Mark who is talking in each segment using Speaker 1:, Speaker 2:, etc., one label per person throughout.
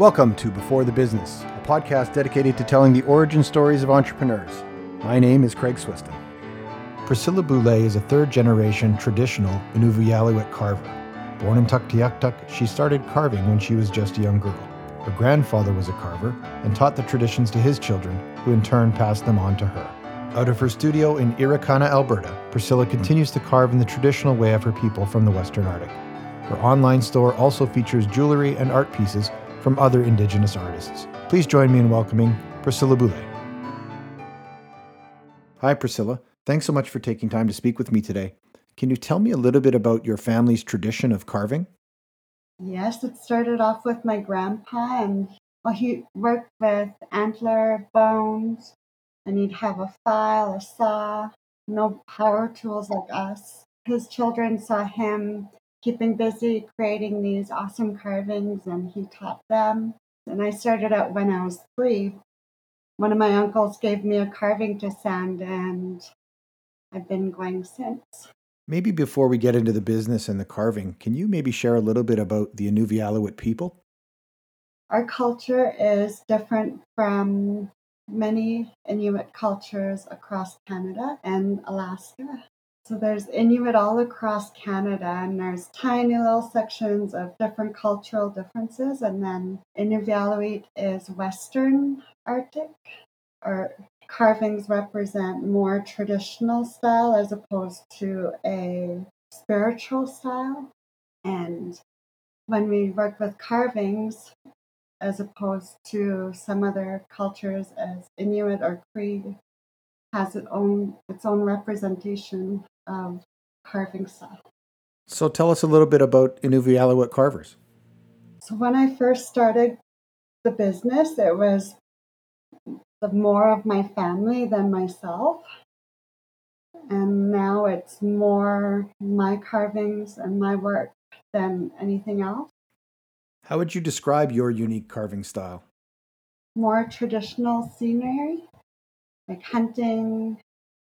Speaker 1: Welcome to Before the Business, a podcast dedicated to telling the origin stories of entrepreneurs. My name is Craig Swiston. Priscilla Boulay is a third generation traditional Inuvialuit carver. Born in Tuktoyaktuk, she started carving when she was just a young girl. Her grandfather was a carver and taught the traditions to his children, who in turn passed them on to her. Out of her studio in Irricana, Alberta, Priscilla continues to carve in the traditional way of her people from the Western Arctic. Her online store also features jewelry and art pieces from other Indigenous artists. Please join me in welcoming Priscilla Boulay. Hi, Priscilla. Thanks so much for taking time to speak with me today. Can you tell me a little bit about your family's tradition of carving?
Speaker 2: Yes, it started off with my grandpa, and well, he worked with antler bones, and he'd have a file, a saw, no power tools like us. His children saw him keeping busy creating these awesome carvings, and he taught them. And I started out when I was three. One of my uncles gave me a carving to send, and I've been going since.
Speaker 1: Maybe before we get into the business and the carving, can you maybe share a little bit about the Inuvialuit people?
Speaker 2: Our culture is different from many Inuit cultures across Canada and Alaska. So there's Inuit all across Canada, and there's tiny little sections of different cultural differences. And then Inuvialuit is Western Arctic, or carvings represent more traditional style as opposed to a spiritual style. And when we work with carvings, as opposed to some other cultures as Inuit or Cree, has its own its own representation of carving style.
Speaker 1: So tell us a little bit about Inuvialuit carvers.
Speaker 2: So when I first started the business, it was the more of my family than myself. And now it's more my carvings and my work than anything else.
Speaker 1: How would you describe your unique carving style?
Speaker 2: More traditional scenery, like hunting,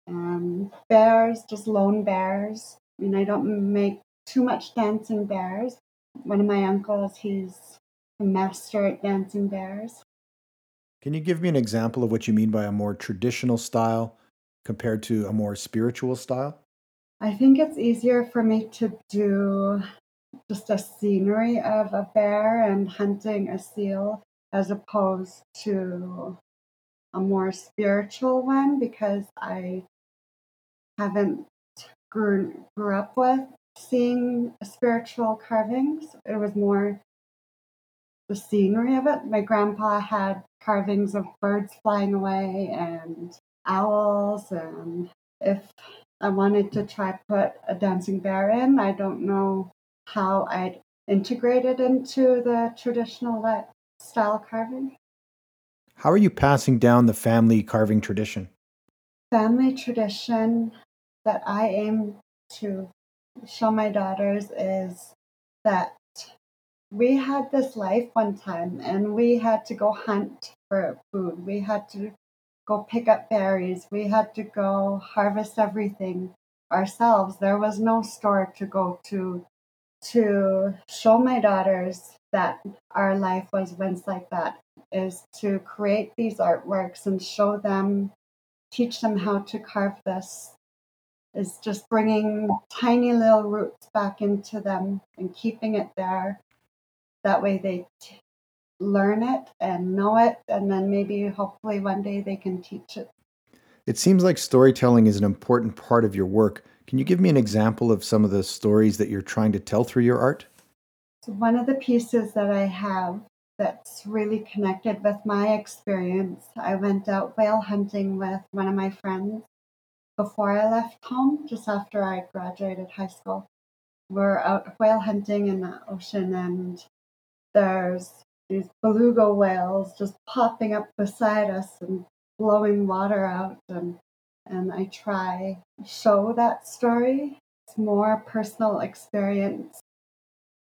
Speaker 2: um, bears, just lone bears. I mean, I don't make too much dancing bears. One of my uncles, he's a master at dancing bears.
Speaker 1: Can you give me an example of what you mean by a more traditional style compared to a more spiritual style?
Speaker 2: I think it's easier for me to do just a scenery of a bear and hunting a seal as opposed to a more spiritual one because I haven't grew, grew up with seeing spiritual carvings. It was more the scenery of it. My grandpa had carvings of birds flying away and owls and if I wanted to try put a dancing bear in, I don't know how I'd integrate it into the traditional style carving.
Speaker 1: How are you passing down the family carving tradition?
Speaker 2: Family tradition that I aim to show my daughters is that we had this life one time and we had to go hunt for food. We had to go pick up berries. We had to go harvest everything ourselves. There was no store to go to to show my daughters that our life was once like that is to create these artworks and show them teach them how to carve this is just bringing tiny little roots back into them and keeping it there. That way they t- learn it and know it, and then maybe hopefully one day they can teach it.
Speaker 1: It seems like storytelling is an important part of your work. Can you give me an example of some of the stories that you're trying to tell through your art?
Speaker 2: So, one of the pieces that I have that's really connected with my experience, I went out whale hunting with one of my friends before I left home, just after I graduated high school. We're out whale hunting in the ocean, and there's these beluga whales just popping up beside us and blowing water out. And, and I try show that story. It's more personal experience.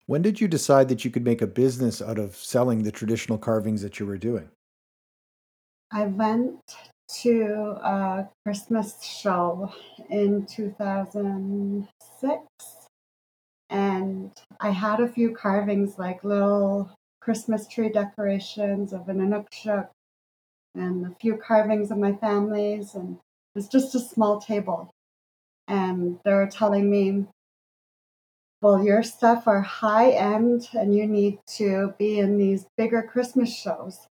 Speaker 1: When did you decide that you could make a business out of selling the traditional carvings that you were doing?
Speaker 2: I went to a Christmas show in 2006 and I had a few carvings like little Christmas tree decorations of an Inukshuk and a few carvings of my families. And it was just a small table. And they were telling me, well, your stuff are high end and you need to be in these bigger Christmas shows.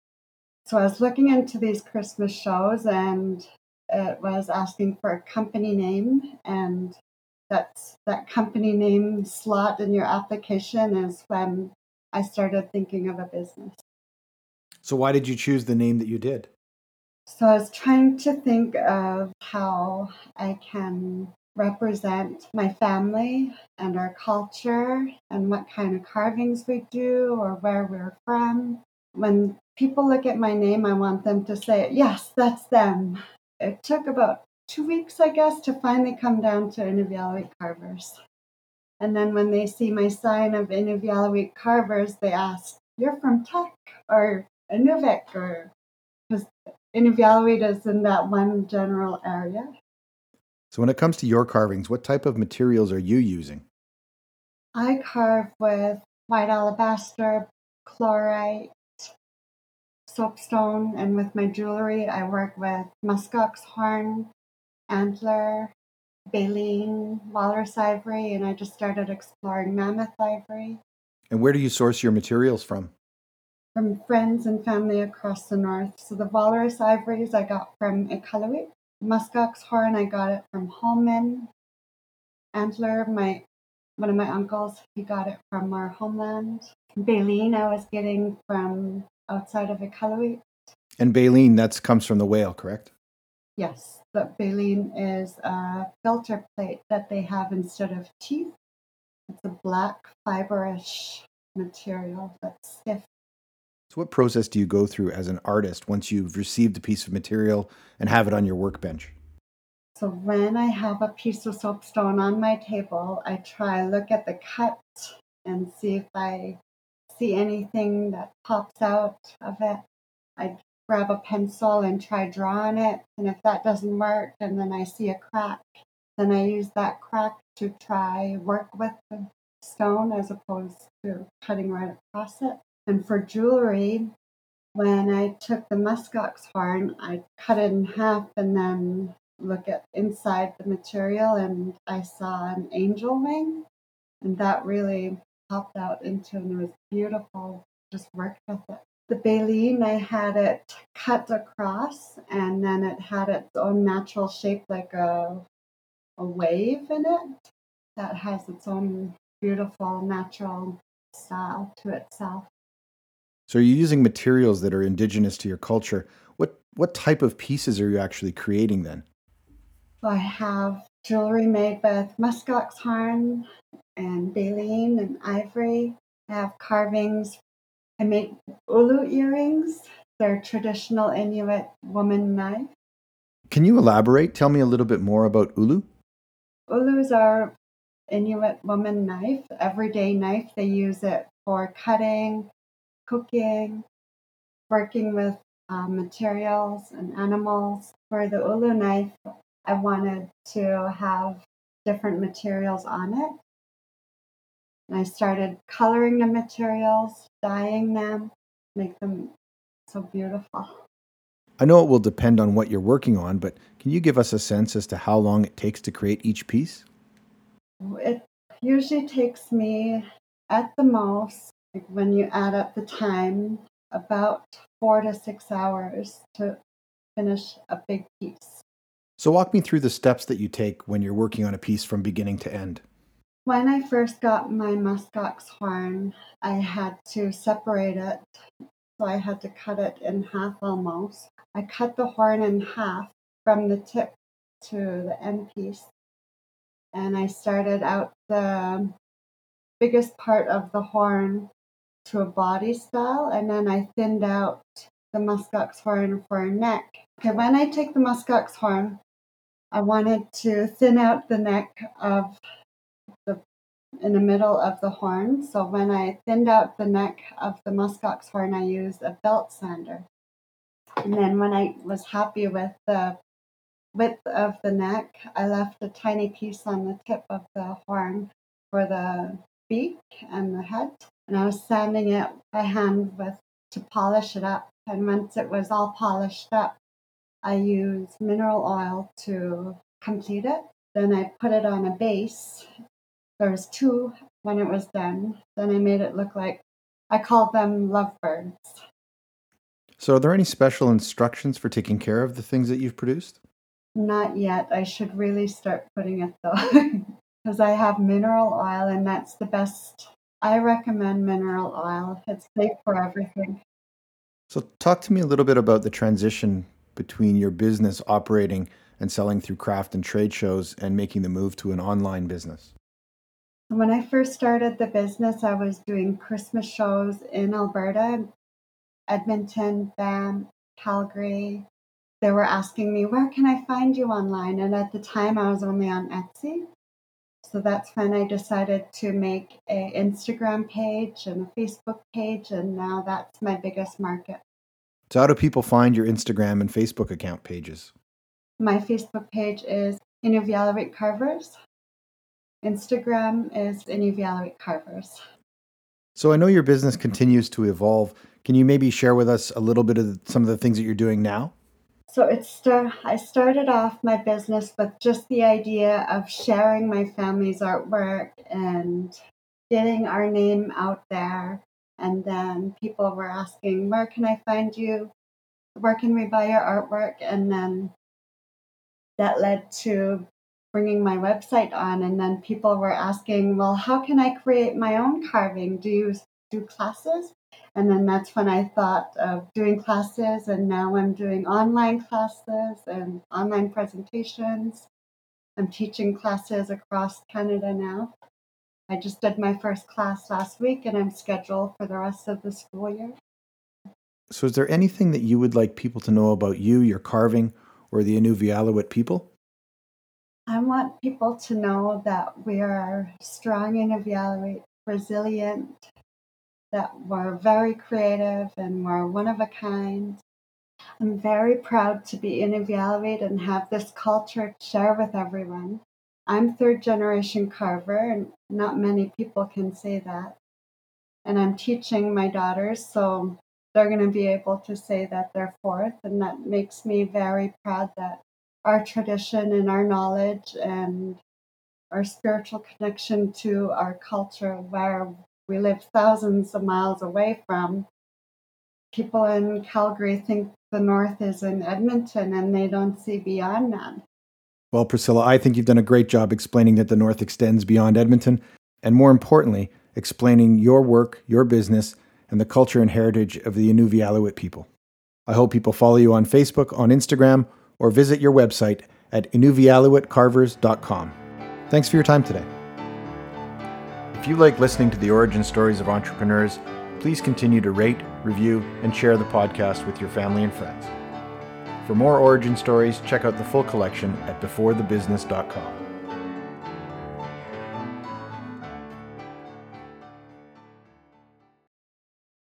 Speaker 2: So I was looking into these Christmas shows and it was asking for a company name and that's that company name slot in your application is when I started thinking of a business.
Speaker 1: So why did you choose the name that you did?
Speaker 2: So I was trying to think of how I can represent my family and our culture and what kind of carvings we do or where we're from. When people look at my name, I want them to say, Yes, that's them. It took about two weeks, I guess, to finally come down to Inuvialuit Carvers. And then when they see my sign of Inuvialuit Carvers, they ask, You're from Tuk or Inuvik or because Inuvialuit is in that one general area.
Speaker 1: So when it comes to your carvings, what type of materials are you using?
Speaker 2: I carve with white alabaster, chlorite, soapstone, and with my jewelry, I work with muskox horn, antler, baleen, walrus ivory, and I just started exploring mammoth ivory.
Speaker 1: And where do you source your materials from?
Speaker 2: From friends and family across the north. So the walrus ivories I got from Iqaluit. Muskox horn I got it from Holman. Antler, my one of my uncles, he got it from our homeland. Baleen I was getting from outside of Iqaluit.
Speaker 1: And baleen, that comes from the whale, correct?
Speaker 2: Yes, but baleen is a filter plate that they have instead of teeth. It's a black fiberish material that's stiff.
Speaker 1: So, what process do you go through as an artist once you've received a piece of material and have it on your workbench?
Speaker 2: So, when I have a piece of soapstone on my table, I try look at the cut and see if I see anything that pops out of it. I grab a pencil and try drawing it. And if that doesn't work, and then I see a crack, then I use that crack to try work with the stone as opposed to cutting right across it. And for jewelry, when I took the muskox horn, I cut it in half and then look at inside the material and I saw an angel wing and that really popped out into and it was beautiful. Just worked with it the baleen, I had it cut across and then it had its own natural shape like a, a wave in it that has its own beautiful natural style to itself.
Speaker 1: So you're using materials that are indigenous to your culture. What what type of pieces are you actually creating then?
Speaker 2: I have jewelry made with muskox horn and baleen and ivory. I have carvings I make ulu earrings. They're traditional Inuit woman knife.
Speaker 1: Can you elaborate? Tell me a little bit more about ulu.
Speaker 2: Ulus are Inuit woman knife, everyday knife. They use it for cutting, cooking, working with uh, materials and animals. For the ulu knife, I wanted to have different materials on it. And I started coloring the materials, dyeing them, make them so beautiful.
Speaker 1: I know it will depend on what you're working on, but can you give us a sense as to how long it takes to create each piece?
Speaker 2: It usually takes me at the most, like when you add up the time, about four to six hours to finish a big piece.
Speaker 1: So, walk me through the steps that you take when you're working on a piece from beginning to end.
Speaker 2: When I first got my muskox horn, I had to separate it. So I had to cut it in half almost. I cut the horn in half from the tip to the end piece. And I started out the biggest part of the horn to a body style, and then I thinned out the muskox horn for a neck. Okay, when I take the muskox horn, I wanted to thin out the neck of the in the middle of the horn. So when I thinned out the neck of the muskox horn, I used a belt sander. And then when I was happy with the width of the neck, I left a tiny piece on the tip of the horn for the beak and the head. And I was sanding it by hand with to polish it up. And once it was all polished up, I used mineral oil to complete it. Then I put it on a base. There was two when it was done. Then I made it look like I called them lovebirds.
Speaker 1: So, are there any special instructions for taking care of the things that you've produced?
Speaker 2: Not yet. I should really start putting it though, because I have mineral oil, and that's the best. I recommend mineral oil. It's safe for everything.
Speaker 1: So, talk to me a little bit about the transition between your business operating and selling through craft and trade shows and making the move to an online business.
Speaker 2: When I first started the business, I was doing Christmas shows in Alberta, Edmonton, Banff, Calgary, they were asking me, Where can I find you online? And at the time, I was only on Etsy. So that's when I decided to make a Instagram page and a Facebook page, and now that's my biggest market.
Speaker 1: So, how do people find your Instagram and Facebook account pages?
Speaker 2: My Facebook page is Inuvialuit Carvers. Instagram is Inuvialuit Carvers.
Speaker 1: So, I know your business continues to evolve. Can you maybe share with us a little bit of some of the things that you're doing now?
Speaker 2: So it's I started off my business with just the idea of sharing my family's artwork and getting our name out there. And then people were asking, where can I find you? Where can we buy your artwork? And then that led to bringing my website on. And then people were asking, well, how can I create my own carving? Do you do classes? And then that's when I thought of doing classes, and now I'm doing online classes and online presentations. I'm teaching classes across Canada now. I just did my first class last week, and I'm scheduled for the rest of the school year.
Speaker 1: So, is there anything that you would like people to know about you, your carving, or the Inuvialuit people?
Speaker 2: I want people to know that we are strong Inuvialuit, resilient, that were very creative and were one of a kind. I'm very proud to be in Inuvialuit and have this culture to share with everyone. I'm third generation carver, and not many people can say that. And I'm teaching my daughters, so they're going to be able to say that they're fourth, and that makes me very proud that our tradition and our knowledge and our spiritual connection to our culture, where we live thousands of miles away from. People in Calgary think the North is in Edmonton and they don't see beyond that.
Speaker 1: Well, Priscilla, I think you've done a great job explaining that the North extends beyond Edmonton, and more importantly, explaining your work, your business, and the culture and heritage of the Inuvialuit people. I hope people follow you on Facebook, on Instagram, or visit your website at inuvialuitcarvers.com. Thanks for your time today. If you like listening to the origin stories of entrepreneurs, please continue to rate, review, and share the podcast with your family and friends. For more origin stories, check out the full collection at beforethebusiness.com.